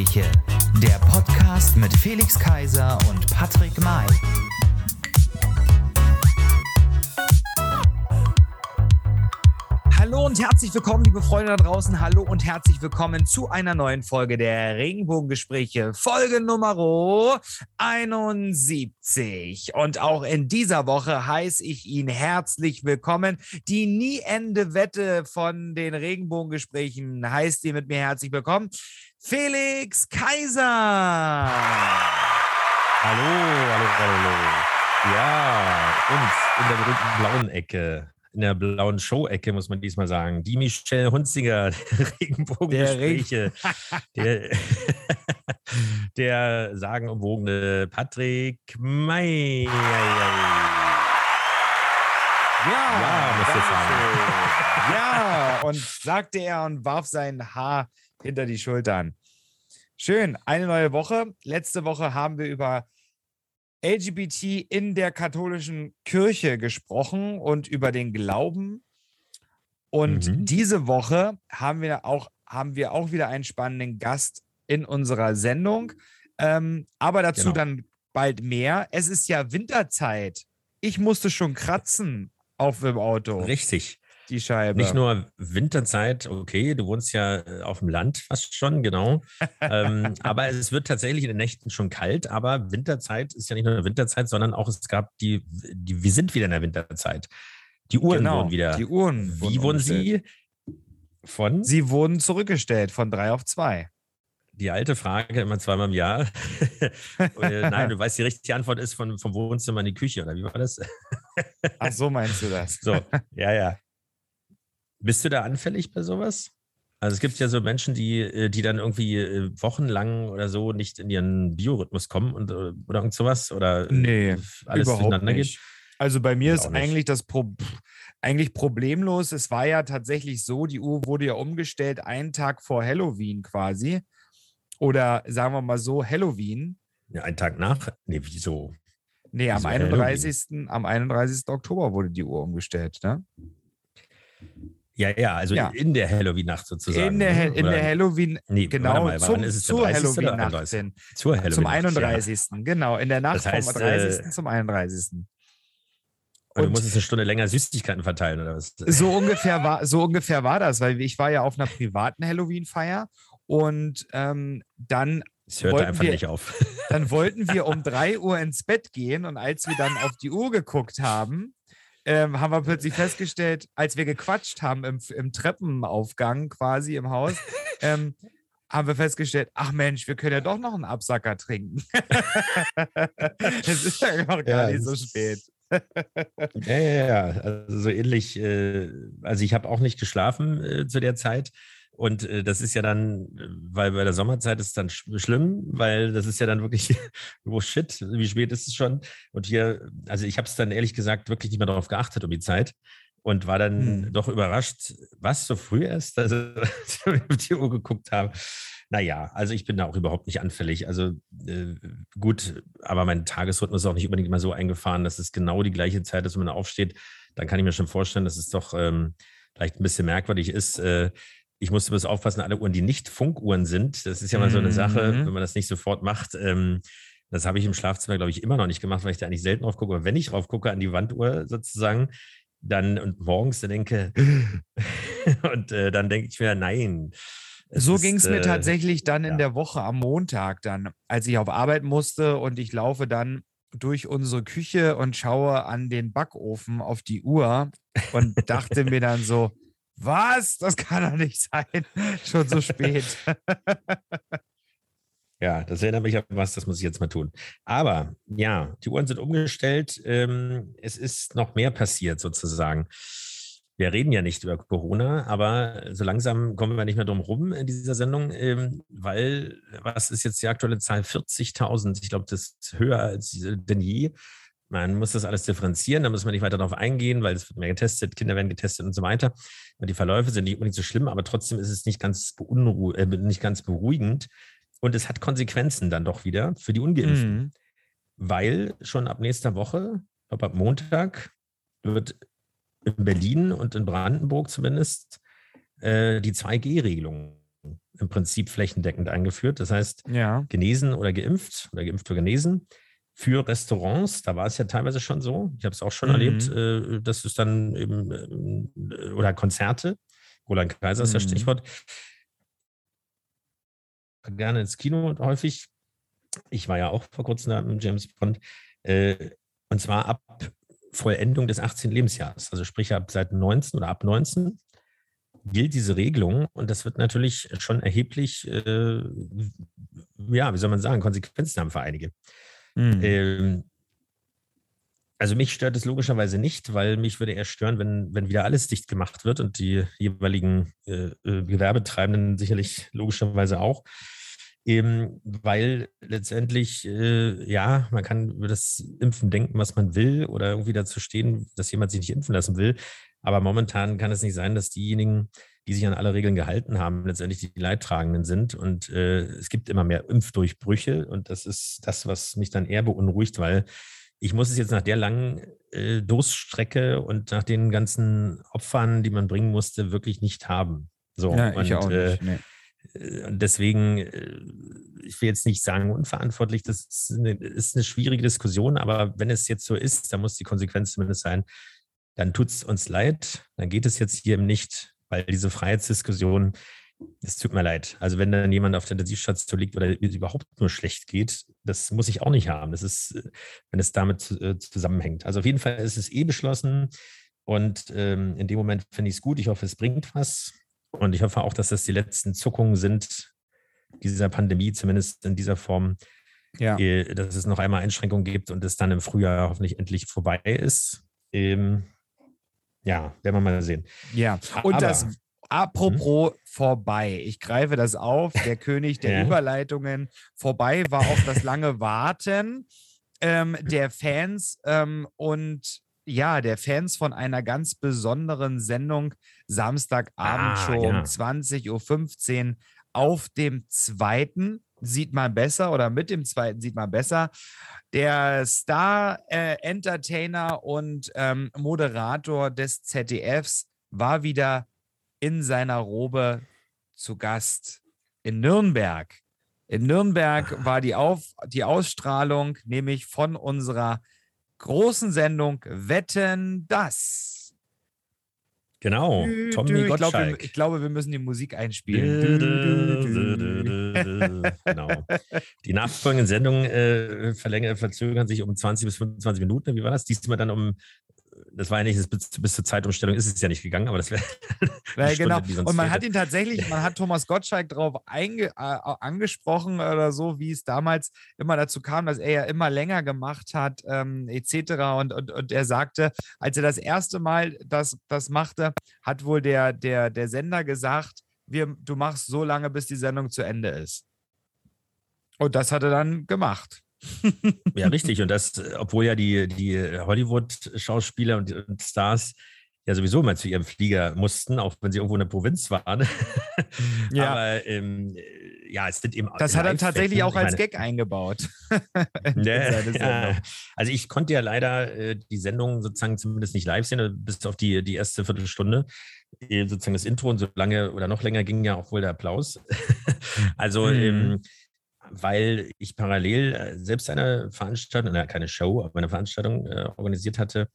Regenbogengespräche, der Podcast mit Felix Kaiser und Patrick May. Hallo und herzlich willkommen, liebe Freunde da draußen. Hallo und herzlich willkommen zu einer neuen Folge der Regenbogengespräche, Folge Nummer 71. Und auch in dieser Woche heiße ich ihn herzlich willkommen. Die nie ende Wette von den Regenbogengesprächen heißt ihr mit mir herzlich willkommen. Felix Kaiser. Hallo, hallo, hallo. Ja, und in der berühmten blauen Ecke in der blauen Show-Ecke, muss man diesmal sagen. Die Michelle Hunziger, der Regenbogengespräche, der, der sagenumwogene Patrick May. Ja, ja, muss ich sagen. Ja, und sagte er und warf sein Haar hinter die Schultern. Schön, eine neue Woche. Letzte Woche haben wir über LGBT in der katholischen Kirche gesprochen und über den Glauben. Und mhm. diese Woche haben wir auch, haben wir auch wieder einen spannenden Gast in unserer Sendung. Ähm, aber dazu genau. dann bald mehr. Es ist ja Winterzeit. Ich musste schon kratzen auf dem Auto. Richtig die Scheibe. Nicht nur Winterzeit, okay, du wohnst ja äh, auf dem Land fast schon, genau. ähm, aber es wird tatsächlich in den Nächten schon kalt, aber Winterzeit ist ja nicht nur Winterzeit, sondern auch es gab die, die wir sind wieder in der Winterzeit. Die Uhren genau, wurden wieder. Die Uhren. Wie wurden sie von? Sie wurden zurückgestellt von drei auf zwei. Die alte Frage immer zweimal im Jahr. Äh, nein, du weißt, die richtige Antwort ist von, vom Wohnzimmer in die Küche, oder wie war das? Ach so meinst du das? So, ja, ja. Bist du da anfällig bei sowas? Also es gibt ja so Menschen, die, äh, die dann irgendwie äh, wochenlang oder so nicht in ihren Biorhythmus kommen und äh, oder irgend sowas oder nee, alles nicht. Geht. Also bei mir ist eigentlich das Pro eigentlich problemlos. Es war ja tatsächlich so, die Uhr wurde ja umgestellt einen Tag vor Halloween quasi. Oder sagen wir mal so, Halloween. Ja, einen Tag nach? Nee, wieso? Nee, am, 31. am 31. Oktober wurde die Uhr umgestellt, ne? Ja, ja, also ja. in der Halloween-Nacht sozusagen. In der, in der Halloween, nee, genau, mal, zum, ist es zur Halloween-Nacht. Zur Halloween zum 31. Ja. Genau, in der Nacht das heißt, vom 30. Äh, zum 31. Und du musstest eine Stunde länger Süßigkeiten verteilen, oder was? So ungefähr war, so ungefähr war das, weil ich war ja auf einer privaten Halloween-Feier und ähm, dann es hörte einfach wir, nicht auf. Dann wollten wir um 3 Uhr ins Bett gehen und als wir dann auf die Uhr geguckt haben, ähm, haben wir plötzlich festgestellt, als wir gequatscht haben im, im Treppenaufgang quasi im Haus, ähm, haben wir festgestellt, ach Mensch, wir können ja doch noch einen Absacker trinken. es ist ja noch gar ja, nicht so spät. ja, ja, ja. Also so ähnlich. Äh, also ich habe auch nicht geschlafen äh, zu der Zeit. Und äh, das ist ja dann, äh, weil bei der Sommerzeit ist es dann sch schlimm, weil das ist ja dann wirklich, oh shit, wie spät ist es schon? Und hier, also ich habe es dann ehrlich gesagt wirklich nicht mehr darauf geachtet um die Zeit und war dann hm. doch überrascht, was so früh ist, also als wir auf die Uhr geguckt haben. Naja, also ich bin da auch überhaupt nicht anfällig. Also äh, gut, aber mein Tagesrhythmus ist auch nicht unbedingt immer so eingefahren, dass es genau die gleiche Zeit ist, wenn man aufsteht. Dann kann ich mir schon vorstellen, dass es doch ähm, vielleicht ein bisschen merkwürdig ist. Äh, ich musste bloß aufpassen, alle Uhren, die nicht Funkuhren sind, das ist ja mal so eine Sache, mhm. wenn man das nicht sofort macht. Ähm, das habe ich im Schlafzimmer, glaube ich, immer noch nicht gemacht, weil ich da eigentlich selten drauf gucke. Aber wenn ich drauf gucke, an die Wanduhr sozusagen, dann und morgens dann denke, und äh, dann denke ich mir, nein. So ging es mir äh, tatsächlich dann ja. in der Woche am Montag dann, als ich auf Arbeit musste und ich laufe dann durch unsere Küche und schaue an den Backofen auf die Uhr und dachte mir dann so, was? Das kann doch nicht sein. Schon so spät. ja, das erinnert mich an was, das muss ich jetzt mal tun. Aber ja, die Uhren sind umgestellt. Ähm, es ist noch mehr passiert sozusagen. Wir reden ja nicht über Corona, aber so langsam kommen wir nicht mehr drum rum in dieser Sendung, ähm, weil was ist jetzt die aktuelle Zahl? 40.000. Ich glaube, das ist höher als denn je. Man muss das alles differenzieren, da muss man nicht weiter darauf eingehen, weil es wird mehr getestet, Kinder werden getestet und so weiter. Und die Verläufe sind nicht unbedingt so schlimm, aber trotzdem ist es nicht ganz, äh, nicht ganz beruhigend. Und es hat Konsequenzen dann doch wieder für die Ungeimpften. Mhm. Weil schon ab nächster Woche, ich glaube ab Montag, wird in Berlin und in Brandenburg zumindest äh, die 2G-Regelung im Prinzip flächendeckend eingeführt. Das heißt, Ja. genesen oder geimpft oder geimpft oder genesen. Für Restaurants, da war es ja teilweise schon so. Ich habe es auch schon Mhm. erlebt, äh, dass es dann eben, äh, oder Konzerte, Roland Kaiser ist das Mhm. Stichwort, gerne ins Kino häufig. Ich war ja auch vor kurzem da mit James Bond. Äh, und zwar ab Vollendung des 18. Lebensjahres. Also sprich ab seit 19 oder ab 19 gilt diese Regelung und das wird natürlich schon erheblich, äh, ja, wie soll man sagen, Konsequenzen haben für einige. Mhm. Ähm, also mich stört es logischerweise nicht, weil mich würde eher stören, wenn, wenn wieder alles dicht gemacht wird und die jeweiligen äh, äh, Gewerbetreibenden sicherlich logischerweise auch. Eben, weil letztendlich, äh, ja, man kann über das Impfen denken, was man will, oder irgendwie dazu stehen, dass jemand sich nicht impfen lassen will. Aber momentan kann es nicht sein, dass diejenigen, die sich an alle Regeln gehalten haben, letztendlich die Leidtragenden sind. Und äh, es gibt immer mehr Impfdurchbrüche. Und das ist das, was mich dann eher beunruhigt, weil ich muss es jetzt nach der langen äh, Durststrecke und nach den ganzen Opfern, die man bringen musste, wirklich nicht haben. So, ja, ich und, auch äh, nicht. Nee. äh, Und deswegen, äh, ich will jetzt nicht sagen unverantwortlich, das ist eine, ist eine schwierige Diskussion, aber wenn es jetzt so ist, dann muss die Konsequenz zumindest sein, dann tut es uns leid, dann geht es jetzt hier eben nicht, weil diese Freiheitsdiskussion, es tut mir leid. Also wenn dann jemand auf der Intensivstation liegt oder es überhaupt nur schlecht geht, das muss ich auch nicht haben. Das ist, wenn es damit äh, zusammenhängt. Also auf jeden Fall ist es eh beschlossen und ähm, in dem Moment finde ich es gut. Ich hoffe, es bringt was. Und ich hoffe auch, dass das die letzten Zuckungen sind dieser Pandemie, zumindest in dieser Form, Ja. äh, dass es noch einmal Einschränkungen gibt und es dann im Frühjahr hoffentlich endlich vorbei ist. Ähm, ja, werden wir mal sehen. Ja, und Aber- das apropos vorbei. Ich greife das auf. Der König der Ja. Überleitungen. Vorbei war auch das lange Warten ähm, der Fans ähm, und ja, der Fans von einer ganz besonderen Sendung Samstagabendshow Ah, ja. um 20.15 Uhr auf dem zweiten. Sieht man besser oder mit dem zweiten sieht man besser. Der Star-Entertainer und ähm, Moderator des ZDFs war wieder in seiner Robe zu Gast in Nürnberg. In Nürnberg war die, Auf die Ausstrahlung nämlich von unserer großen Sendung Wetten das. Genau, Dü, Tommy dü. ich, glaube, wir, Gottschalk. ich glaube, wir müssen die Musik einspielen. Dü. Genau. Die nachfolgenden Sendungen äh, verlängern, verzögern sich um 20 bis 25 Minuten. Wie war das? Diesmal dann um, das war ja nicht, bis, bis zur Zeitumstellung ist es ja nicht gegangen, aber das wäre. Ja, genau. Und man fehlte. hat ihn tatsächlich, man hat Thomas Gottschalk darauf einge, äh, angesprochen oder so, wie es damals immer dazu kam, dass er ja immer länger gemacht hat, ähm, etc. Und, und, und er sagte, als er das erste Mal das, das machte, hat wohl der, der, der Sender gesagt, wir, du machst so lange, bis die Sendung zu Ende ist. Und das hat er dann gemacht. Ja, richtig. Und das, obwohl ja die, die Hollywood-Schauspieler und, und Stars ja sowieso mal zu ihrem Flieger mussten, auch wenn sie irgendwo in der Provinz waren. Ja. Aber ähm, ja, es sind eben. Das hat er tatsächlich auch als meine, Gag eingebaut. in, in Ja. Also ich konnte ja leider äh, die Sendung sozusagen zumindest nicht live sehen, bis auf die, die erste Viertelstunde. Äh, sozusagen das Intro und so lange oder noch länger ging ja auch wohl der Applaus. also Mhm. ähm, weil ich parallel äh, selbst eine Veranstaltung, na, keine Show, aber eine Veranstaltung äh, organisiert hatte.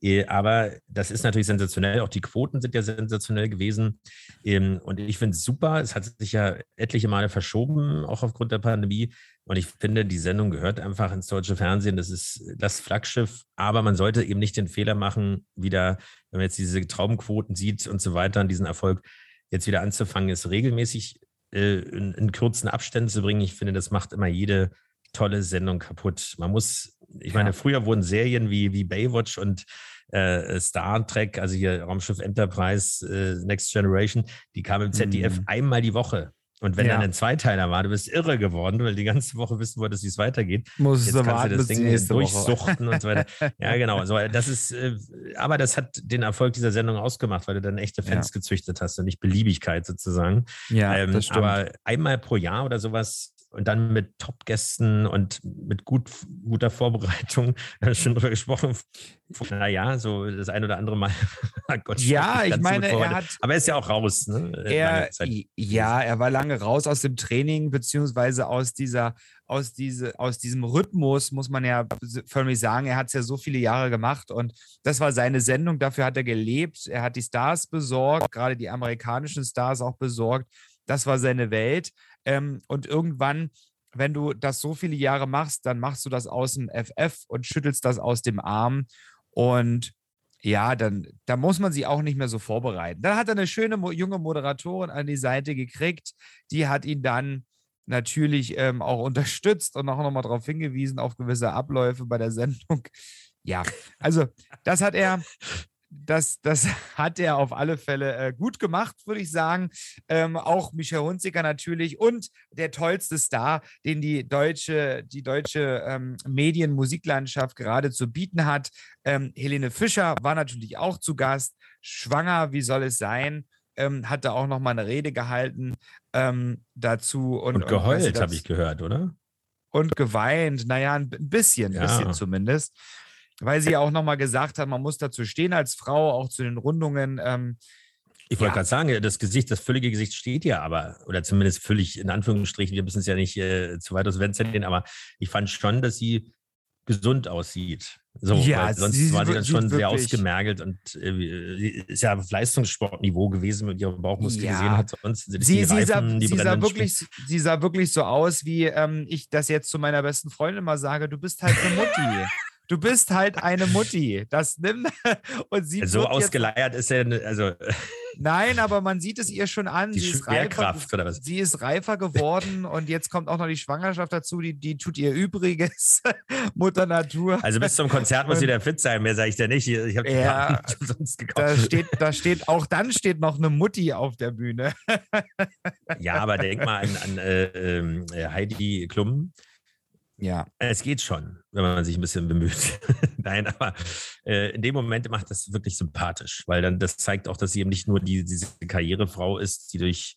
Äh, aber das ist natürlich sensationell. Auch die Quoten sind ja sensationell gewesen. Ähm, und ich finde es super. Es hat sich ja etliche Male verschoben, auch aufgrund der Pandemie. Und ich finde, die Sendung gehört einfach ins deutsche Fernsehen. Das ist das Flaggschiff. Aber man sollte eben nicht den Fehler machen, wieder, wenn man jetzt diese Traumquoten sieht und so weiter, diesen Erfolg jetzt wieder anzufangen, ist regelmäßig äh, in, in kurzen Abständen zu bringen. Ich finde, das macht immer jede tolle Sendung kaputt. Man muss, ich meine, Ja. früher wurden Serien wie, wie Baywatch und äh, Star Trek, also hier Raumschiff Enterprise, äh, Next Generation, die kamen im ZDF Mhm. einmal die Woche. Und wenn Ja. dann ein Zweiteiler war, du bist irre geworden, weil die ganze Woche wissen wolltest, wie es weitergeht. Muss Jetzt du kannst warten du das Ding durchsuchten und so weiter. Ja, genau. So, das ist, äh, aber das hat den Erfolg dieser Sendung ausgemacht, weil du dann echte Fans Ja. gezüchtet hast und nicht Beliebigkeit sozusagen. Ja, ähm, das stimmt. aber einmal pro Jahr oder sowas und dann mit Top-Gästen und mit gut, guter Vorbereitung schon drüber gesprochen. Naja, so das ein oder andere Mal. Gott, ja, ich meine, er hat. Aber er ist ja auch raus. Ne? Er, ja, er war lange raus aus dem Training, beziehungsweise aus dieser, aus, diese, aus diesem Rhythmus, muss man ja förmlich sagen. Er hat es ja so viele Jahre gemacht und das war seine Sendung. Dafür hat er gelebt. Er hat die Stars besorgt, gerade die amerikanischen Stars auch besorgt. Das war seine Welt. Ähm, und irgendwann, wenn du das so viele Jahre machst, dann machst du das aus dem FF und schüttelst das aus dem Arm. Und ja, dann da muss man sich auch nicht mehr so vorbereiten. Dann hat er eine schöne junge Moderatorin an die Seite gekriegt, die hat ihn dann natürlich ähm, auch unterstützt und auch nochmal darauf hingewiesen, auf gewisse Abläufe bei der Sendung. Ja, also das hat er, das, das hat er auf alle Fälle äh, gut gemacht, würde ich sagen. Ähm, auch Michel Hunziker natürlich und der tollste Star, den die deutsche, die deutsche ähm, Medien-Musiklandschaft gerade zu bieten hat. Ähm, Helene Fischer war natürlich auch zu Gast. Schwanger, wie soll es sein? Ähm, hat da auch noch mal eine Rede gehalten ähm, dazu. Und, und geheult, habe ich gehört, oder? Und geweint, naja, ein bisschen, ein ja. bisschen zumindest weil sie ja auch nochmal gesagt hat, man muss dazu stehen als Frau, auch zu den Rundungen. Ähm, ich wollte ja. gerade sagen, das Gesicht, das völlige Gesicht steht ja aber, oder zumindest völlig in Anführungsstrichen, wir müssen es ja nicht äh, zu weit aus dem Fenster gehen, aber ich fand schon, dass sie gesund aussieht. So, ja, sonst sie, war sie dann schon sehr ausgemergelt und äh, ist ja auf Leistungssportniveau gewesen mit ihrem Bauchmuskel ja. gesehen hat. Sonst sie, sie, Reifen, sah, sie, sah wirklich, sie sah wirklich so aus, wie ähm, ich das jetzt zu meiner besten Freundin mal sage: Du bist halt eine Mutti. Du bist halt eine Mutti. Das nimmt und sie so ausgeleiert ist er, also Nein, aber man sieht es ihr schon an. Die sie ist reifer, oder was? Sie ist reifer geworden und jetzt kommt auch noch die Schwangerschaft dazu. Die, die tut ihr Übriges, Mutter Natur. Also bis zum Konzert muss sie wieder fit sein. Mehr sage ich dir nicht. Ich habe ja, sonst gekauft. Da steht, da steht, auch dann steht noch eine Mutti auf der Bühne. ja, aber denk mal an, an äh, äh, Heidi Klum ja. Es geht schon, wenn man sich ein bisschen bemüht. Nein, aber äh, in dem Moment macht das wirklich sympathisch, weil dann das zeigt auch, dass sie eben nicht nur die, diese Karrierefrau ist, die durch,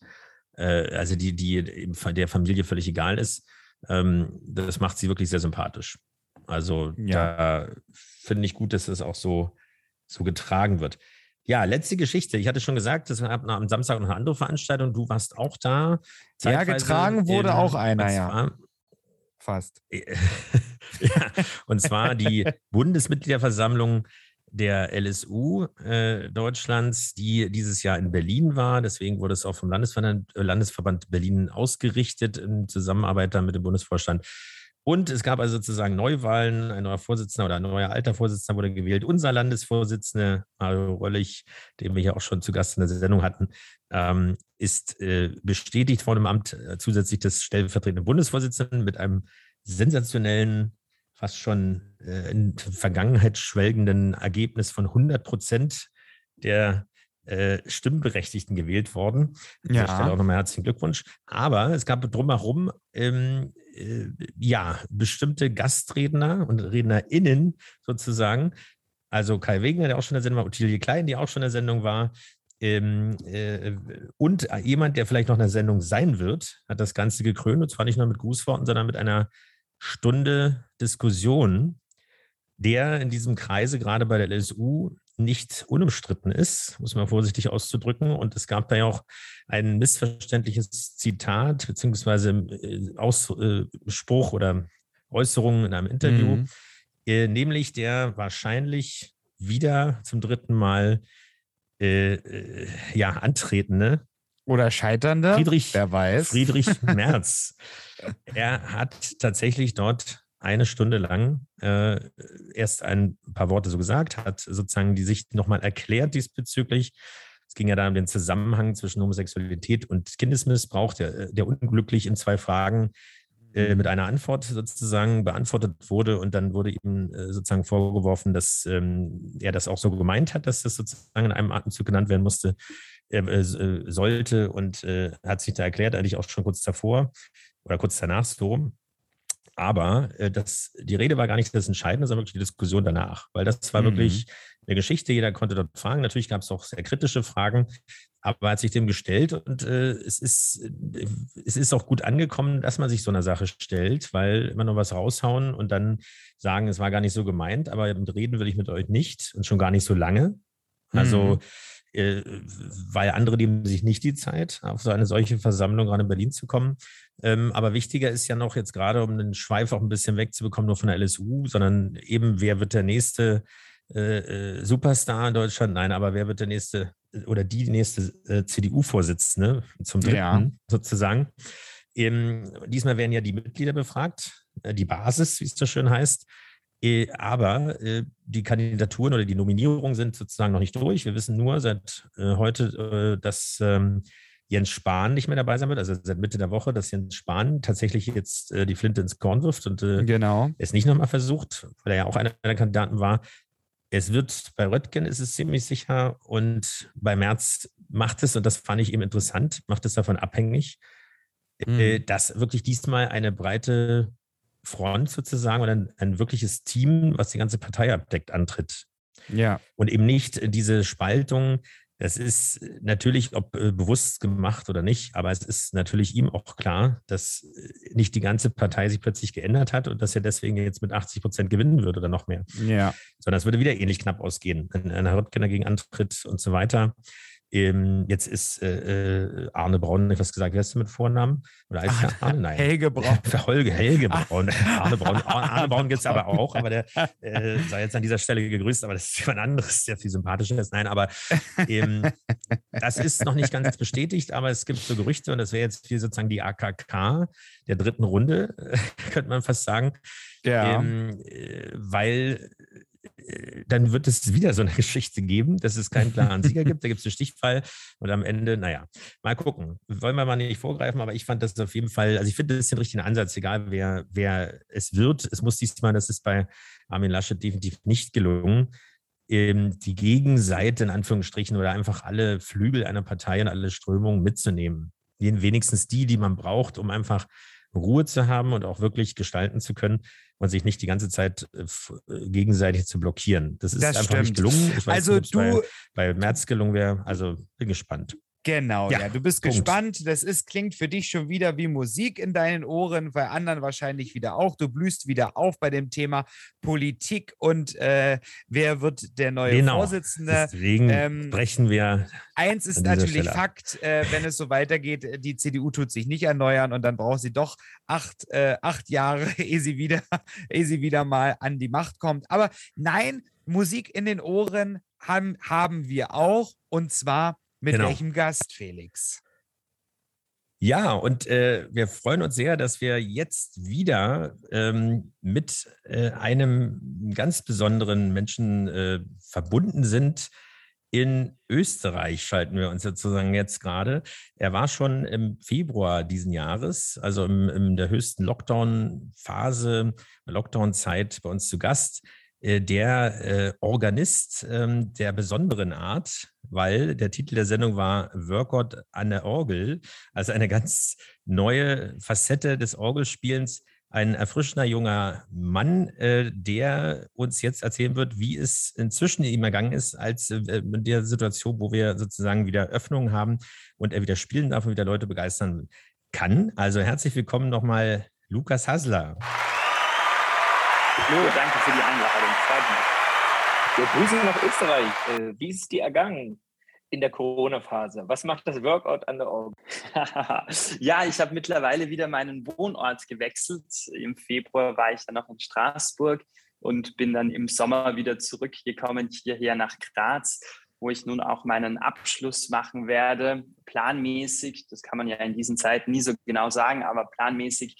äh, also die, die der Familie völlig egal ist. Ähm, das macht sie wirklich sehr sympathisch. Also ja. da finde ich gut, dass das auch so, so getragen wird. Ja, letzte Geschichte. Ich hatte schon gesagt, es gab am Samstag noch eine andere Veranstaltung. Du warst auch da. Ja, getragen wurde in, auch einer, ja. Fast. ja, und zwar die Bundesmitgliederversammlung der LSU äh, Deutschlands, die dieses Jahr in Berlin war. Deswegen wurde es auch vom Landesverband, äh, Landesverband Berlin ausgerichtet in Zusammenarbeit mit dem Bundesvorstand. Und es gab also sozusagen Neuwahlen. Ein neuer Vorsitzender oder ein neuer alter Vorsitzender wurde gewählt. Unser Landesvorsitzender, Mario Röllig, den wir ja auch schon zu Gast in der Sendung hatten, ähm, ist äh, bestätigt worden im Amt äh, zusätzlich des stellvertretenden Bundesvorsitzenden mit einem sensationellen, fast schon äh, in Vergangenheit schwelgenden Ergebnis von 100 Prozent der äh, Stimmberechtigten gewählt worden. An ja. Stelle auch nochmal herzlichen Glückwunsch. Aber es gab drumherum ähm, äh, ja bestimmte Gastredner und RednerInnen sozusagen. Also Kai Wegner, der auch schon in der Sendung war, Ottilie Klein, die auch schon in der Sendung war, ähm, äh, und jemand, der vielleicht noch in der Sendung sein wird, hat das Ganze gekrönt. Und zwar nicht nur mit Grußworten, sondern mit einer Stunde Diskussion, der in diesem Kreise gerade bei der LSU nicht unumstritten ist, muss man vorsichtig auszudrücken. Und es gab da ja auch ein missverständliches Zitat beziehungsweise äh, Ausspruch äh, oder Äußerung in einem Interview, mhm. äh, nämlich der wahrscheinlich wieder zum dritten Mal äh, äh, ja, antretende oder scheiternde, Friedrich, wer weiß. Friedrich Merz. er hat tatsächlich dort eine Stunde lang äh, erst ein paar Worte so gesagt, hat sozusagen die Sicht nochmal erklärt diesbezüglich. Es ging ja da um den Zusammenhang zwischen Homosexualität und Kindesmissbrauch, der, der unglücklich in zwei Fragen äh, mit einer Antwort sozusagen beantwortet wurde und dann wurde ihm äh, sozusagen vorgeworfen, dass ähm, er das auch so gemeint hat, dass das sozusagen in einem Atemzug genannt werden musste, äh, äh sollte und äh, hat sich da erklärt, eigentlich auch schon kurz davor oder kurz danach so. Aber äh, das, die Rede war gar nicht das Entscheidende, sondern wirklich die Diskussion danach, weil das war mhm. wirklich eine Geschichte. Jeder konnte dort fragen. Natürlich gab es auch sehr kritische Fragen, aber hat sich dem gestellt und äh, es, ist, äh, es ist auch gut angekommen, dass man sich so einer Sache stellt, weil immer noch was raushauen und dann sagen, es war gar nicht so gemeint, aber reden will ich mit euch nicht und schon gar nicht so lange. Also, mhm. Äh, weil andere nehmen sich nicht die Zeit, auf so eine solche Versammlung gerade in Berlin zu kommen. Ähm, aber wichtiger ist ja noch jetzt gerade, um den Schweif auch ein bisschen wegzubekommen, nur von der LSU, sondern eben, wer wird der nächste äh, äh, Superstar in Deutschland? Nein, aber wer wird der nächste oder die nächste äh, CDU-Vorsitzende zum dritten ja. sozusagen? Ähm, diesmal werden ja die Mitglieder befragt, die Basis, wie es so schön heißt. Äh, aber äh, die Kandidaturen oder die Nominierungen sind sozusagen noch nicht durch. Wir wissen nur seit heute, dass ähm, Jens Spahn nicht mehr dabei sein wird, also seit Mitte der Woche, dass Jens Spahn tatsächlich jetzt äh, die Flinte ins Korn wirft und äh, genau. es nicht nochmal versucht, weil er ja auch einer der Kandidaten war. Es wird bei Röttgen ist es ziemlich sicher und bei Merz macht es, und das fand ich eben interessant, macht es davon abhängig, mhm. äh, dass wirklich diesmal eine breite Front sozusagen oder ein, ein wirkliches Team, was die ganze Partei abdeckt, antritt. Ja. Und eben nicht diese Spaltung, das ist natürlich, ob äh, bewusst gemacht oder nicht, aber es ist natürlich ihm auch klar, dass äh, nicht die ganze Partei sich plötzlich geändert hat und dass er deswegen jetzt mit 80 Prozent gewinnen würde oder noch mehr. Ja. Sondern es würde wieder ähnlich knapp ausgehen. Wenn ein Herr Röttgen dagegen antritt und so weiter. Ähm, jetzt ist äh, äh Arne Braun, ich was gesagt, wer ist mit Vornamen? Oder heißt Arne, Arne? Nein. Helge Braun. Holge, Helge Braun. Arne Braun, Arne Braun gibt es aber auch, aber der äh, sei jetzt an dieser Stelle gegrüßt, aber das ist jemand anderes, der viel sympathischer ist. Nein, aber ähm, das ist noch nicht ganz bestätigt, aber es gibt so Gerüchte und das wäre jetzt hier sozusagen die AKK der dritten Runde, könnte man fast sagen. Ja. Ähm, äh, weil dann wird es wieder so eine Geschichte geben, dass es keinen klaren Sieger gibt. Da gibt es einen Stichfall und am Ende, naja, mal gucken. Wollen wir mal nicht vorgreifen, aber ich fand das auf jeden Fall, also ich finde, das ist den richtigen Ansatz, egal wer, wer es wird. Es muss diesmal, das ist bei Armin Laschet definitiv nicht gelungen, ähm, die Gegenseite in Anführungsstrichen oder einfach alle Flügel einer Partei und alle Strömungen mitzunehmen. Wenigstens die, die man braucht, um einfach Ruhe zu haben und auch wirklich gestalten zu können und sich nicht die ganze Zeit äh, äh, gegenseitig zu blockieren. Das ist das einfach stimmt. nicht gelungen. Ich weiß also nicht, du, bei, bei März gelungen wäre. Also bin gespannt. Genau, ja, ja. du bist Punkt. gespannt. Das ist, klingt für dich schon wieder wie Musik in deinen Ohren, bei anderen wahrscheinlich wieder auch. Du blühst wieder auf bei dem Thema Politik und äh, wer wird der neue genau. Vorsitzende. Deswegen ähm, sprechen wir. Eins ist natürlich. Fakt, äh, wenn es so weitergeht, die CDU tut sich nicht erneuern und dann braucht sie doch acht, äh, acht Jahre, ehe sie, wieder, ehe sie wieder mal an die Macht kommt. Aber nein, Musik in den Ohren haben, haben wir auch und zwar mit genau. welchem Gast, Felix? Ja, und äh, wir freuen uns sehr, dass wir jetzt wieder ähm, mit äh, einem ganz besonderen Menschen äh, verbunden sind. In Österreich schalten wir uns sozusagen jetzt gerade. Er war schon im Februar diesen Jahres, also in, in der höchsten Lockdown-Phase, Lockdown-Zeit bei uns zu Gast. Äh, der äh, Organist ähm, der besonderen Art, weil der Titel der Sendung war Workout an der Orgel, also eine ganz neue Facette des Orgelspielens. Ein erfrischender junger Mann, äh, der uns jetzt erzählen wird, wie es inzwischen ihm ergangen ist, als in der Situation, wo wir sozusagen wieder Öffnungen haben und er wieder spielen darf und wieder Leute begeistern kann. Also herzlich willkommen nochmal, Lukas Hasler. Hallo, danke für die Einladung. Freut mich. Ja, Grüße nach Österreich. Äh, wie ist es dir ergangen in der Corona-Phase? Was macht das Workout an der Orgel? ja, ich habe mittlerweile wieder meinen Wohnort gewechselt. Im Februar war ich dann noch in Straßburg und bin dann im Sommer wieder zurückgekommen hierher nach Graz wo ich nun auch meinen Abschluss machen werde, planmäßig. Das kann man ja in diesen Zeiten nie so genau sagen, aber planmäßig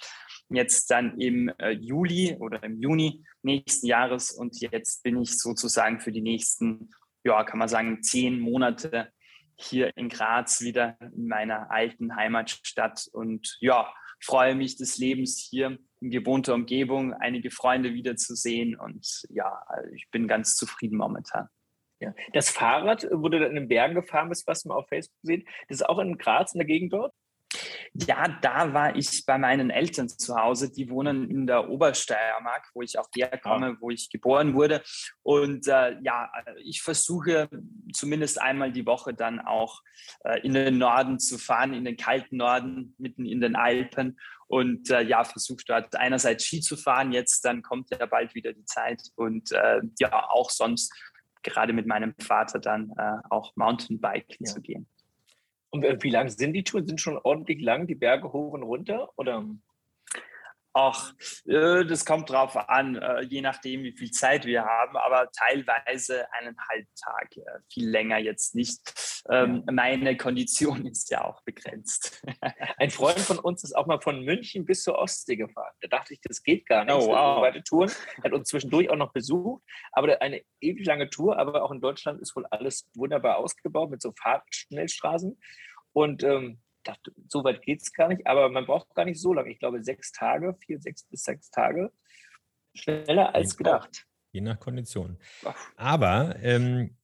jetzt dann im äh, Juli oder im Juni nächsten Jahres und jetzt bin ich sozusagen für die nächsten, ja, kann man sagen, zehn Monate hier in Graz wieder in meiner alten Heimatstadt und ja, freue mich des Lebens hier in gewohnter Umgebung, einige Freunde wiederzusehen und ja, ich bin ganz zufrieden momentan. Ja. Das Fahrrad, wo du in den Bergen gefahren bist, was man auf Facebook sieht, das ist auch in Graz in der Gegend dort? Ja, da war ich bei meinen Eltern zu Hause. Die wohnen in der Obersteiermark, wo ich auch herkomme, ah. wo ich geboren wurde. Und äh, ja, ich versuche zumindest einmal die Woche dann auch äh, in den Norden zu fahren, in den kalten Norden, mitten in den Alpen. Und äh, ja, versucht dort einerseits Ski zu fahren, jetzt dann kommt ja bald wieder die Zeit und äh, ja, auch sonst gerade mit meinem Vater dann äh, auch Mountainbiken ja. zu gehen. Und wie lang sind die Touren? Sind schon ordentlich lang, die Berge hoch und runter? Oder? Ach, äh, das kommt drauf an, äh, je nachdem, wie viel Zeit wir haben, aber teilweise eineinhalb Tage, äh, viel länger jetzt nicht. Ähm, meine Kondition ist ja auch begrenzt. Ein Freund von uns ist auch mal von München bis zur Ostsee gefahren. Da dachte ich, das geht gar nicht. Oh, wow. weite Touren. Hat uns zwischendurch auch noch besucht, aber eine ewig lange Tour. Aber auch in Deutschland ist wohl alles wunderbar ausgebaut mit so Fahrtschnellstraßen. Und ähm, dachte, so weit geht es gar nicht, aber man braucht gar nicht so lange. Ich glaube, sechs Tage, vier, sechs bis sechs Tage. Schneller als gedacht. Je nach Kondition. Aber ähm,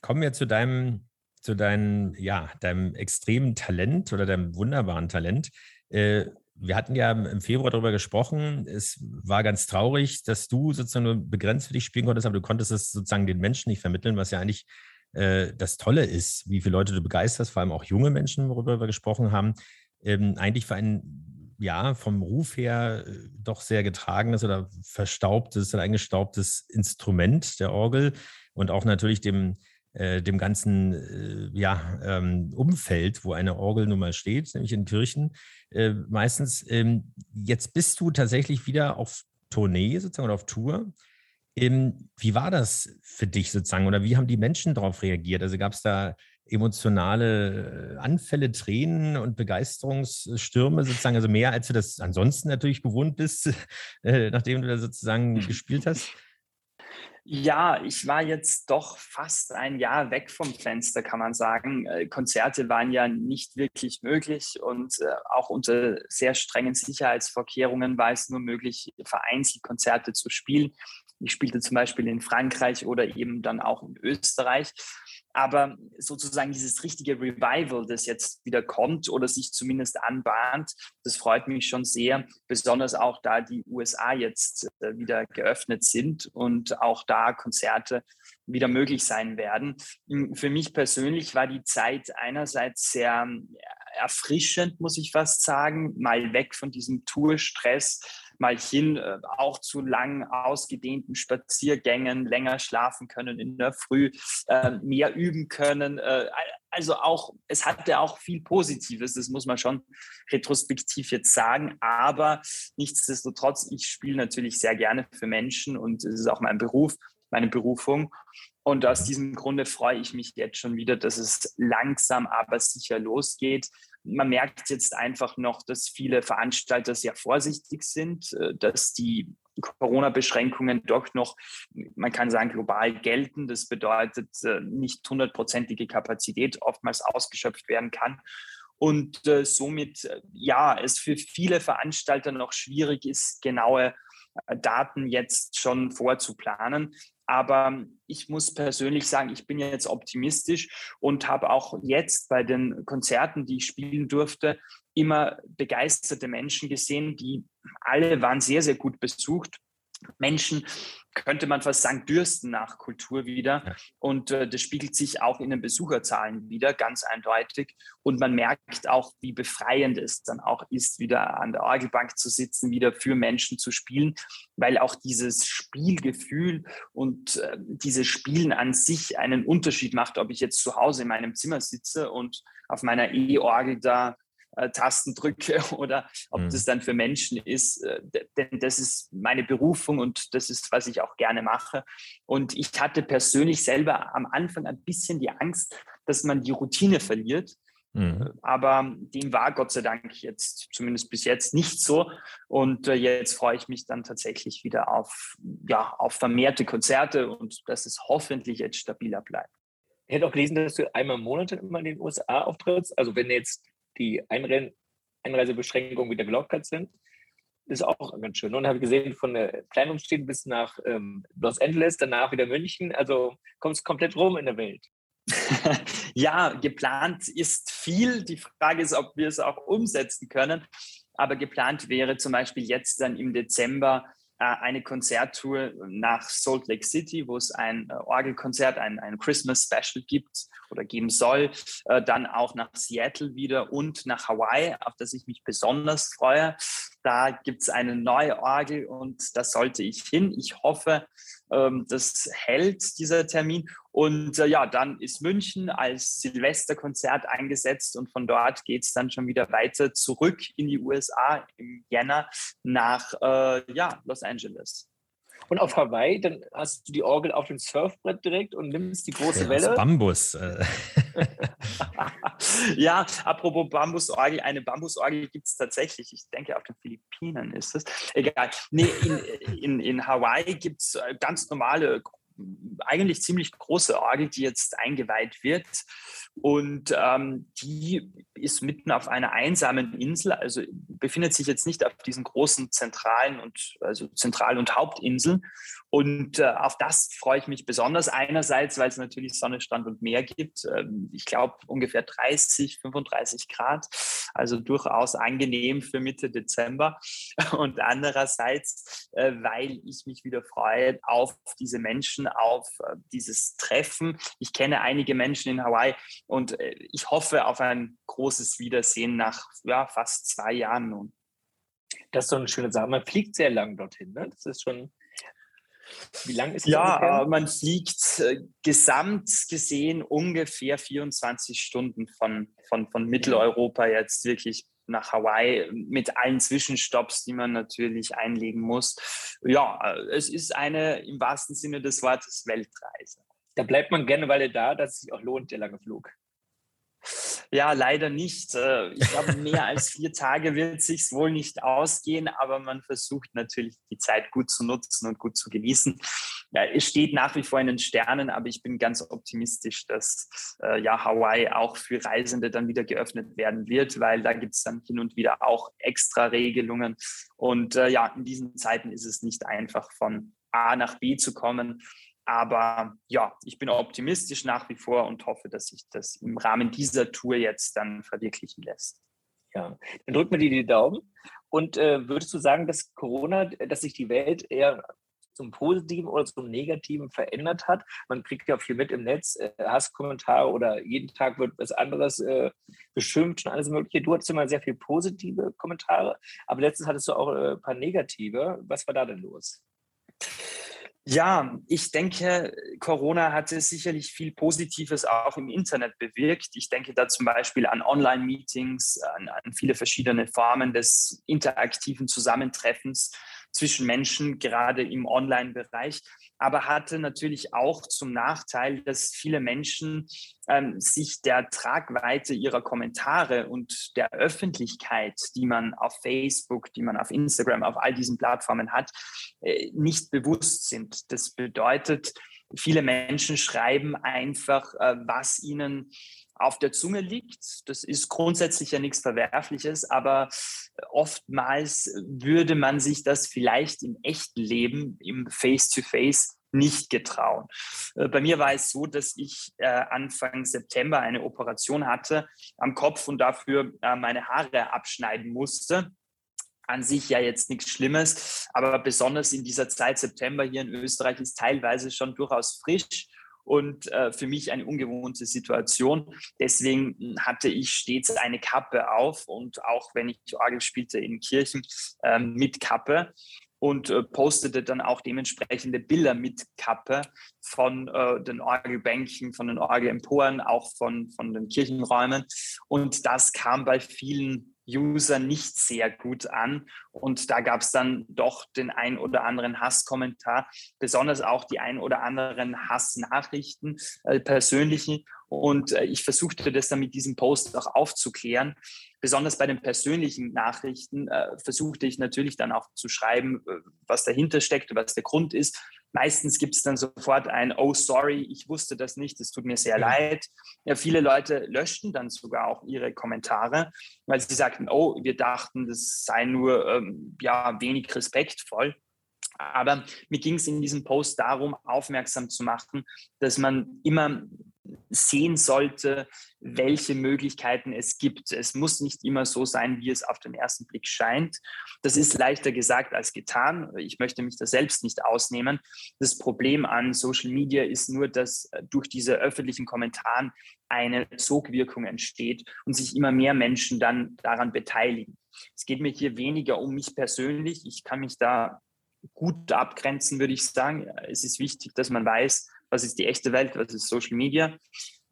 kommen wir zu deinem, zu deinem, ja, deinem extremen Talent oder deinem wunderbaren Talent. Äh, wir hatten ja im Februar darüber gesprochen. Es war ganz traurig, dass du sozusagen nur begrenzt für dich spielen konntest, aber du konntest es sozusagen den Menschen nicht vermitteln, was ja eigentlich äh, das Tolle ist, wie viele Leute du begeisterst, vor allem auch junge Menschen, worüber wir gesprochen haben, ähm, eigentlich für ein, ja, vom Ruf her äh, doch sehr getragenes oder verstaubtes oder eingestaubtes Instrument der Orgel und auch natürlich dem, äh, dem ganzen äh, ja, ähm, Umfeld, wo eine Orgel nun mal steht, nämlich in Kirchen. Äh, meistens, ähm, jetzt bist du tatsächlich wieder auf Tournee sozusagen oder auf Tour wie war das für dich sozusagen oder wie haben die Menschen darauf reagiert? Also gab es da emotionale äh, Anfälle, Tränen und Begeisterungsstürme sozusagen, also mehr als du das ansonsten natürlich gewohnt bist, äh, nachdem du da sozusagen gespielt hast? Ja, ich war jetzt doch fast ein Jahr weg vom Fenster, kann man sagen. Äh, Konzerte waren ja nicht wirklich möglich und auch unter sehr strengen Sicherheitsvorkehrungen war es nur möglich, vereinzelt Konzerte zu spielen. Ich spielte zum Beispiel in Frankreich oder eben dann auch in Österreich. Aber sozusagen dieses richtige Revival, das jetzt wieder kommt oder sich zumindest anbahnt, das freut mich schon sehr, besonders auch da die USA jetzt äh, wieder geöffnet sind und auch da Konzerte wieder möglich sein werden. Hm, für mich persönlich war die Zeit einerseits sehr erfrischend, muss ich fast sagen, mal weg von diesem Tourstress mal hin, äh, auch zu lang ausgedehnten Spaziergängen, länger schlafen können in der Früh, äh, mehr üben können. Äh, also auch, es hatte auch viel Positives, das muss man schon retrospektiv jetzt sagen. Aber nichtsdestotrotz, ich spiele natürlich sehr gerne für Menschen und es ist auch mein Beruf, meine Berufung. Und aus diesem Grunde freue ich mich jetzt schon wieder, dass es langsam aber sicher losgeht man merkt jetzt einfach noch, dass viele Veranstalter sehr vorsichtig sind, äh, dass die Corona-Beschränkungen doch noch, man kann sagen, global gelten. Das bedeutet, äh, nicht hundertprozentige Kapazität oftmals ausgeschöpft werden kann. Und äh, somit, ja, es für viele Veranstalter noch schwierig ist, genaue Daten jetzt schon vorzuplanen. Aber ich muss persönlich sagen, ich bin jetzt optimistisch und habe auch jetzt bei den Konzerten, die ich spielen durfte, immer begeisterte Menschen gesehen, die alle waren sehr, sehr gut besucht. Menschen, könnte man fast sagen, dürsten nach Kultur wieder. Ja. Und äh, das spiegelt sich auch in den Besucherzahlen wieder, ganz eindeutig. Und man merkt auch, wie befreiend es dann auch ist, wieder an der Orgelbank zu sitzen, wieder für Menschen zu spielen, weil auch dieses Spielgefühl und äh, dieses Spielen an sich einen Unterschied macht, ob ich jetzt zu Hause in meinem Zimmer sitze und auf meiner E-Orgel da äh, Tasten drücke oder ob mhm. das dann für Menschen ist. Äh, denn das ist meine Berufung und das ist, was ich auch gerne mache. Und ich hatte persönlich selber am Anfang ein bisschen die Angst, dass man die Routine verliert. Mhm. Äh, aber dem war Gott sei Dank jetzt zumindest bis jetzt nicht so. Und äh, jetzt freue ich mich dann tatsächlich wieder auf, ja, auf vermehrte Konzerte und dass es hoffentlich jetzt stabiler bleibt. Ich hätte auch gelesen, dass du einmal im Monat immer in den USA auftrittst. Also wenn jetzt die Einren Einreisebeschränkungen wieder gelockert sind. Ist auch ganz schön. Und habe gesehen, von der Kleinumstehen bis nach ähm, Los Angeles, danach wieder München. Also kommt es komplett rum in der Welt. ja, geplant ist viel. Die Frage ist, ob wir es auch umsetzen können. Aber geplant wäre zum Beispiel jetzt dann im Dezember eine Konzerttour nach Salt Lake City, wo es ein Orgelkonzert, ein, ein Christmas Special gibt oder geben soll. Dann auch nach Seattle wieder und nach Hawaii, auf das ich mich besonders freue. Da gibt es eine neue Orgel und da sollte ich hin. Ich hoffe, das hält dieser Termin. Und äh, ja, dann ist München als Silvesterkonzert eingesetzt und von dort geht es dann schon wieder weiter zurück in die USA im Jänner nach äh, ja, Los Angeles. Und auf Hawaii, dann hast du die Orgel auf dem Surfbrett direkt und nimmst die große Welle. Bambus. Ja, apropos Bambusorgel, eine Bambusorgel gibt es tatsächlich. Ich denke, auf den Philippinen ist es. Egal. Nee, in, in, in Hawaii gibt es äh, ganz normale eigentlich ziemlich große Orgel, die jetzt eingeweiht wird. Und ähm, die ist mitten auf einer einsamen Insel, also befindet sich jetzt nicht auf diesen großen zentralen und also Zentral- und Hauptinseln. Und äh, auf das freue ich mich besonders. Einerseits, weil es natürlich Sonne, Strand und Meer gibt. Ähm, ich glaube ungefähr 30, 35 Grad, also durchaus angenehm für Mitte Dezember. Und andererseits, äh, weil ich mich wieder freue auf diese Menschen, auf äh, dieses Treffen. Ich kenne einige Menschen in Hawaii und äh, ich hoffe auf ein großes Wiedersehen nach ja, fast zwei Jahren nun. Das ist so eine schöne Sache. Man fliegt sehr lang dorthin. Ne? Das ist schon. Wie lang ist das? Ja, ungefähr? man fliegt äh, gesamt gesehen ungefähr 24 Stunden von, von, von Mitteleuropa jetzt wirklich nach Hawaii mit allen Zwischenstopps, die man natürlich einlegen muss. Ja, es ist eine im wahrsten Sinne des Wortes Weltreise. Da bleibt man gerne weil er da, dass es sich auch lohnt, der lange Flug. Ja, leider nicht. Äh, ich glaube, mehr als vier Tage wird sich wohl nicht ausgehen, aber man versucht natürlich die Zeit gut zu nutzen und gut zu genießen. Ja, es steht nach wie vor in den Sternen, aber ich bin ganz optimistisch, dass äh, ja Hawaii auch für Reisende dann wieder geöffnet werden wird, weil da gibt es dann hin und wieder auch extra Regelungen. Und äh, ja, in diesen Zeiten ist es nicht einfach von A nach B zu kommen. Aber ja, ich bin optimistisch nach wie vor und hoffe, dass sich das im Rahmen dieser Tour jetzt dann verwirklichen lässt. Ja, dann drücken wir dir die Daumen. Und äh, würdest du sagen, dass Corona, dass sich die Welt eher zum Positiven oder zum Negativen verändert hat? Man kriegt ja viel mit im Netz, äh, Hasskommentare oder jeden Tag wird was anderes äh, beschimpft und alles Mögliche. Du hattest immer sehr viele positive Kommentare, aber letztens hattest du auch äh, ein paar negative. Was war da denn los? Ja, ich denke, Corona hatte sicherlich viel Positives auch im Internet bewirkt. Ich denke da zum Beispiel an Online-Meetings, an, an, viele verschiedene Formen des interaktiven Zusammentreffens zwischen Menschen, gerade im Online-Bereich aber hatte natürlich auch zum Nachteil, dass viele Menschen ähm, sich der Tragweite ihrer Kommentare und der Öffentlichkeit, die man auf Facebook, die man auf Instagram, auf all diesen Plattformen hat, äh, nicht bewusst sind. Das bedeutet, viele Menschen schreiben einfach, äh, was ihnen auf der Zunge liegt. Das ist grundsätzlich ja nichts Verwerfliches, aber oftmals würde man sich das vielleicht im echten Leben, im Face-to-Face nicht getrauen. Äh, bei mir war es so, dass ich äh, Anfang September eine Operation hatte am Kopf und dafür äh, meine Haare abschneiden musste an sich ja jetzt nichts Schlimmes, aber besonders in dieser Zeit September hier in Österreich ist teilweise schon durchaus frisch und äh, für mich eine ungewohnte Situation. Deswegen hatte ich stets eine Kappe auf und auch wenn ich Orgel spielte in Kirchen äh, mit Kappe und äh, postete dann auch dementsprechende Bilder mit Kappe von äh, den Orgelbänken, von den Orgelemporen, auch von, von den Kirchenräumen. Und das kam bei vielen User nicht sehr gut an. Und da gab es dann doch den ein oder anderen Hasskommentar, besonders auch die ein oder anderen Hassnachrichten, äh, persönlichen. Und äh, ich versuchte das dann mit diesem Post auch aufzuklären. Besonders bei den persönlichen Nachrichten äh, versuchte ich natürlich dann auch zu schreiben, äh, was dahinter steckt, was der Grund ist. Meistens gibt es dann sofort ein Oh, sorry, ich wusste das nicht, es tut mir sehr leid. Ja, viele Leute löschten dann sogar auch ihre Kommentare, weil sie sagten, oh, wir dachten, das sei nur ähm, ja, wenig respektvoll. Aber mir ging es in diesem Post darum, aufmerksam zu machen, dass man immer sehen sollte, welche Möglichkeiten es gibt. Es muss nicht immer so sein, wie es auf den ersten Blick scheint. Das ist leichter gesagt als getan. Ich möchte mich da selbst nicht ausnehmen. Das Problem an Social Media ist nur, dass äh, durch diese öffentlichen Kommentare eine Sogwirkung entsteht und sich immer mehr Menschen dann daran beteiligen. Es geht mir hier weniger um mich persönlich. Ich kann mich da gut abgrenzen, würde ich sagen. Es ist wichtig, dass man weiß, was ist die echte Welt, was ist Social Media.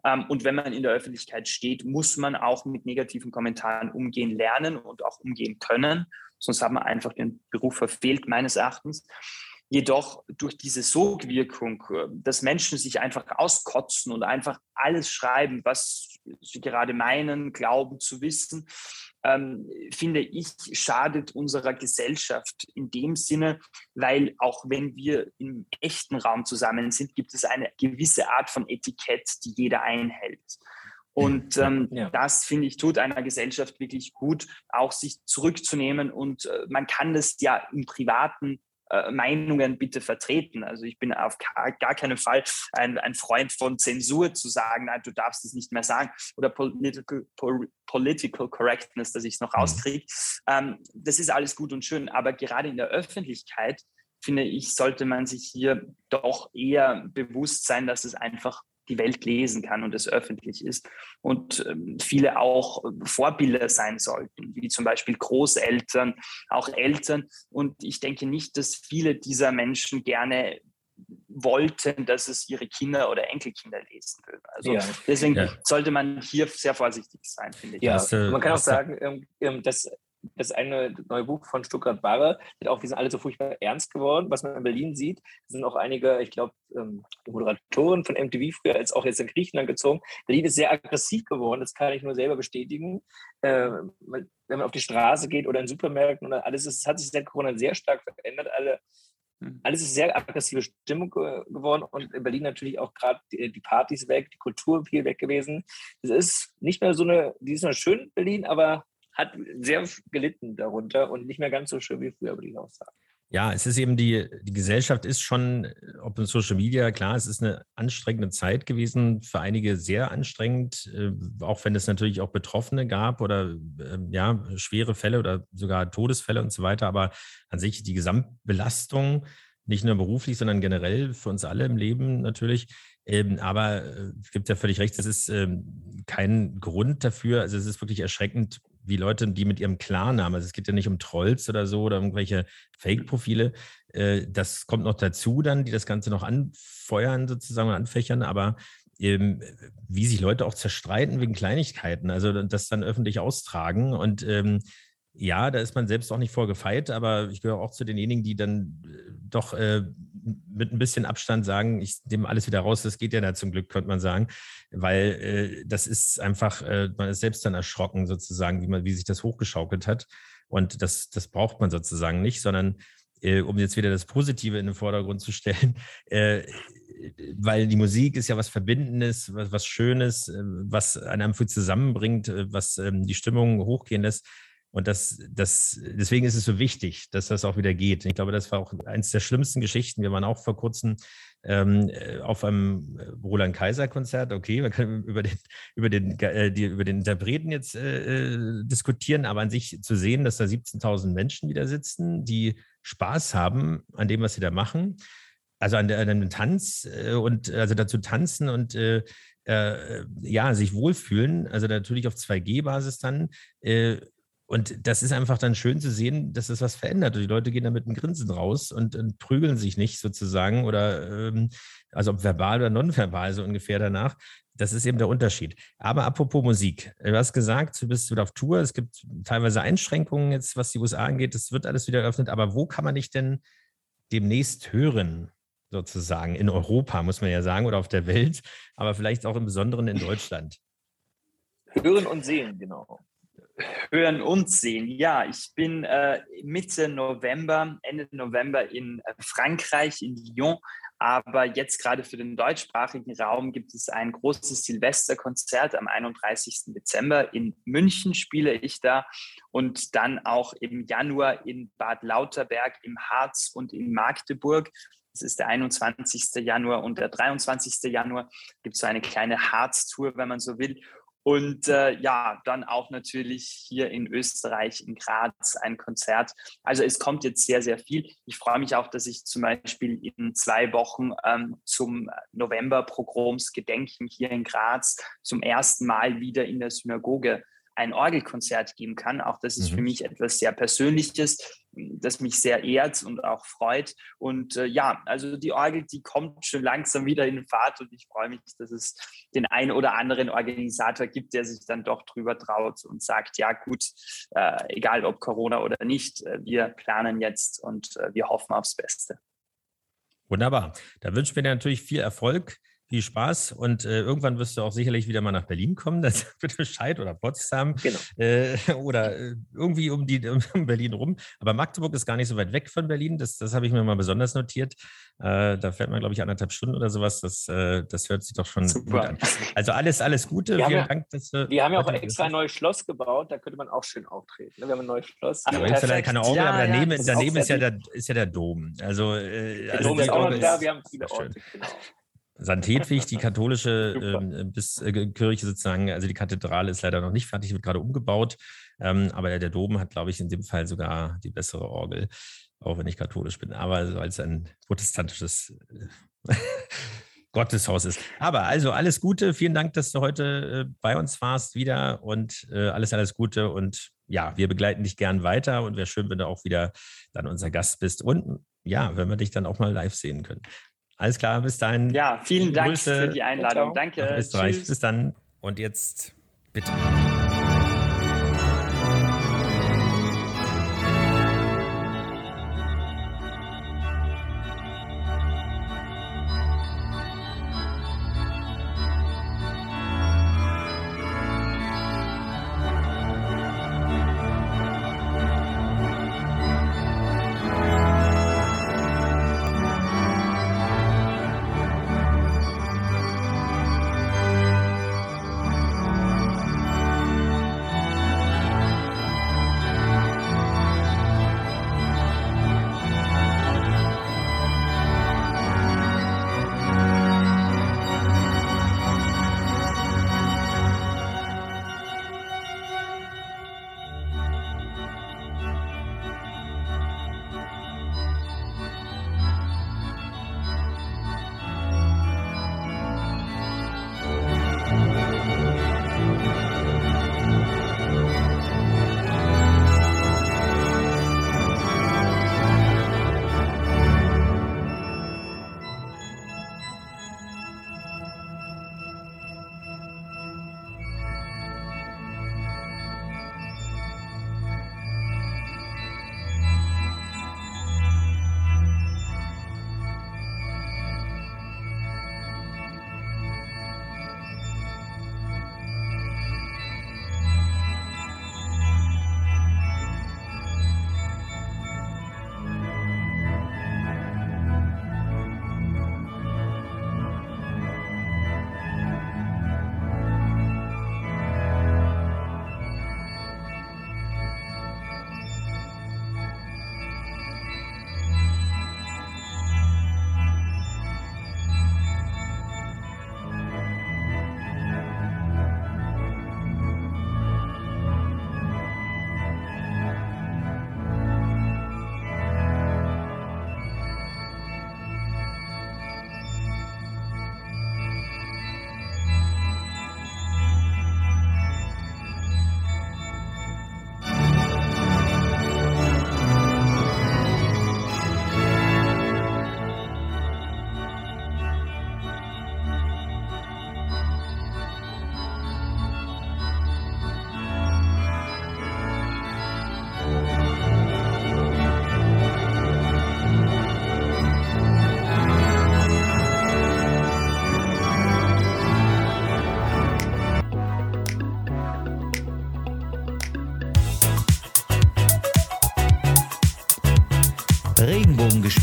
Ähm, und wenn man in der Öffentlichkeit steht, muss man auch mit negativen Kommentaren umgehen lernen und auch umgehen können. Sonst hat man einfach den Beruf verfehlt, meines Erachtens. Jedoch durch diese Sogwirkung, dass Menschen sich einfach auskotzen und einfach alles schreiben, was sie gerade meinen, glauben zu wissen, ähm, finde ich, schadet unserer Gesellschaft in dem Sinne, weil auch wenn wir im echten Raum zusammen sind, gibt es eine gewisse Art von Etikett, die jeder einhält. Und ähm, ja. das, finde ich, tut einer Gesellschaft wirklich gut, auch sich zurückzunehmen. Und äh, man kann das ja im Privaten äh, Meinungen bitte vertreten. Also ich bin auf gar, keinen Fall ein, ein, Freund von Zensur zu sagen, nein, du darfst es nicht mehr sagen oder political, political correctness, dass ich es noch mhm. rauskriege. Ähm, das ist alles gut und schön, aber gerade in der Öffentlichkeit finde ich, sollte man sich hier doch eher bewusst sein, dass es einfach die Welt lesen kann und es öffentlich ist. Und ähm, viele auch Vorbilder sein sollten, wie zum Beispiel Großeltern, auch Eltern. Und ich denke nicht, dass viele dieser Menschen gerne wollten, dass es ihre Kinder oder Enkelkinder lesen würden. Also ja. deswegen ja. sollte man hier sehr vorsichtig sein, finde ich. Ja, man kann auch sagen, ähm, ähm, dass das eine neue Buch von Stuttgart Barre, auch, wir sind alle so furchtbar ernst geworden. Was man in Berlin sieht, sind auch einige, ich glaube, ähm, Moderatoren von MTV früher, als auch jetzt in Griechenland gezogen. Berlin ist sehr aggressiv geworden, das kann ich nur selber bestätigen. Äh, wenn man auf die Straße geht oder in Supermärkten oder alles, es hat sich seit Corona sehr stark verändert. Alle, hm. alles ist sehr aggressive Stimmung geworden und in Berlin natürlich auch gerade die, Partys weg, die Kultur viel weg gewesen. Es ist nicht mehr so eine, die ist noch schön, Berlin, aber hat sehr gelitten darunter und nicht mehr ganz so schön wie früher, würde ich auch sagen. Ja, es ist eben die, die Gesellschaft ist schon, ob in Social Media, klar, es ist eine anstrengende Zeit gewesen, für einige sehr anstrengend, äh, auch wenn es natürlich auch Betroffene gab oder äh, ja, schwere Fälle oder sogar Todesfälle und so weiter. Aber an sich die Gesamtbelastung, nicht nur beruflich, sondern generell für uns alle im Leben natürlich. Ähm, aber äh, es gibt ja völlig recht, es ist ähm, kein Grund dafür. Also es ist wirklich erschreckend, wie Leute, die mit ihrem Klarnamen, also es geht ja nicht um Trolls oder so oder irgendwelche Fake-Profile, äh, das kommt noch dazu dann, die das Ganze noch anfeuern sozusagen und anfächern, aber ähm, wie sich Leute auch zerstreiten wegen Kleinigkeiten, also das dann öffentlich austragen und ähm, ja, da ist man selbst auch nicht vorgefeit, aber ich gehöre auch zu denjenigen, die dann äh, doch äh, mit ein bisschen Abstand sagen, ich nehme alles wieder raus, das geht ja da zum Glück, könnte man sagen, weil äh, das ist einfach, äh, man ist selbst dann erschrocken sozusagen, wie, man, wie sich das hochgeschaukelt hat. Und das, das braucht man sozusagen nicht, sondern äh, um jetzt wieder das Positive in den Vordergrund zu stellen, äh, weil die Musik ist ja was Verbindendes, was, was Schönes, was einem für zusammenbringt, was ähm, die Stimmung hochgehen lässt. Und das, das, deswegen ist es so wichtig, dass das auch wieder geht. Ich glaube, das war auch eines der schlimmsten Geschichten. Wir waren auch vor kurzem ähm, äh, auf einem äh, Roland Kaiser Konzert. Okay, wir können über den, über den, äh, die, über den Interpreten jetzt äh, äh diskutieren, aber an sich zu sehen, dass da 17.000 Menschen wieder sitzen, die Spaß haben an dem, was sie da machen. Also an, an dem Tanz äh, und also dazu tanzen und ja, sich wohlfühlen. Also natürlich auf 2G-Basis dann und das ist einfach dann schön zu sehen, dass das was verändert. Und die Leute gehen da mit einem Grinsen raus und, und prügeln sich nicht sozusagen oder ähm, also ob verbal oder nonverbal so ungefähr danach. Das ist eben der Unterschied. Aber apropos Musik, du hast gesagt, du bist wieder auf Tour. Es gibt teilweise Einschränkungen jetzt, was die USA angeht. Es wird alles wieder eröffnet. Aber wo kann man dich denn demnächst hören? Sozusagen in Europa, muss man ja sagen, oder auf der Welt, aber vielleicht auch im Besonderen in Deutschland. Hören und sehen, genau. Hören und sehen. Ja, ich bin äh, Mitte November, Ende November in äh, Frankreich, in Lyon. Aber jetzt gerade für den deutschsprachigen Raum gibt es ein großes Silvesterkonzert am 31. Dezember. In München spiele ich da und dann auch im Januar in Bad Lauterberg, im Harz und in Magdeburg. Das ist der 21. Januar und der 23. Januar. Gibt so eine kleine Harz-Tour, wenn man so will. Und äh, ja, dann auch natürlich hier in Österreich, in Graz, ein Konzert. Also es kommt jetzt sehr, sehr viel. Ich freue mich auch, dass ich zum Beispiel in zwei Wochen ähm, zum November-Pogroms Gedenken hier in Graz zum ersten Mal wieder in der Synagoge ein Orgelkonzert geben kann. Auch das ist mhm. für mich etwas sehr Persönliches, das mich sehr ehrt und auch freut. Und äh, ja, also die Orgel, die kommt schon langsam wieder in Fahrt und ich freue mich, dass es den einen oder anderen Organisator gibt, der sich dann doch drüber traut und sagt, ja gut, äh, egal ob Corona oder nicht, äh, wir planen jetzt und äh, wir hoffen aufs Beste. Wunderbar. Da wünschen wir dir natürlich viel Erfolg viel Spaß und äh, irgendwann wirst du auch sicherlich wieder mal nach Berlin kommen, das wird Bescheid oder Potsdam genau. äh, oder äh, irgendwie um, die, um Berlin rum. Aber Magdeburg ist gar nicht so weit weg von Berlin, das, das habe ich mir mal besonders notiert. Äh, da fährt man, glaube ich, anderthalb Stunden oder sowas. Das, äh, das hört sich doch schon Super. gut an. Also alles, alles Gute. Wir Vielen Dank. Dass, wir haben ja auch extra ein neues Schloss gebaut, da könnte man auch schön auftreten. Ne? Wir haben ein neues Schloss. Ach, aber jetzt leider keine Orgel, ja, aber daneben, ja, daneben ist, ja der, ist ja der Dom. Also, äh, der also Dom ist auch noch da, wir haben viele Orte, genau. St. Hedwig, die katholische ähm, bis, äh, Kirche sozusagen, also die Kathedrale ist leider noch nicht fertig, wird gerade umgebaut. Ähm, aber der, der Dom hat, glaube ich, in dem Fall sogar die bessere Orgel, auch wenn ich katholisch bin, aber so als ein protestantisches äh, Gotteshaus ist. Aber also alles Gute, vielen Dank, dass du heute äh, bei uns warst wieder und äh, alles, alles Gute und ja, wir begleiten dich gern weiter und wäre schön, wenn du auch wieder dann unser Gast bist und ja, wenn wir dich dann auch mal live sehen können. Alles klar, bis dahin. Ja, vielen Dank Grüße. für die Einladung. Danke. Österreich. Bis dann. Und jetzt bitte.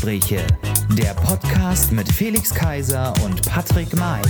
Regenbogengespräche, der Podcast mit Felix Kaiser und Patrick May.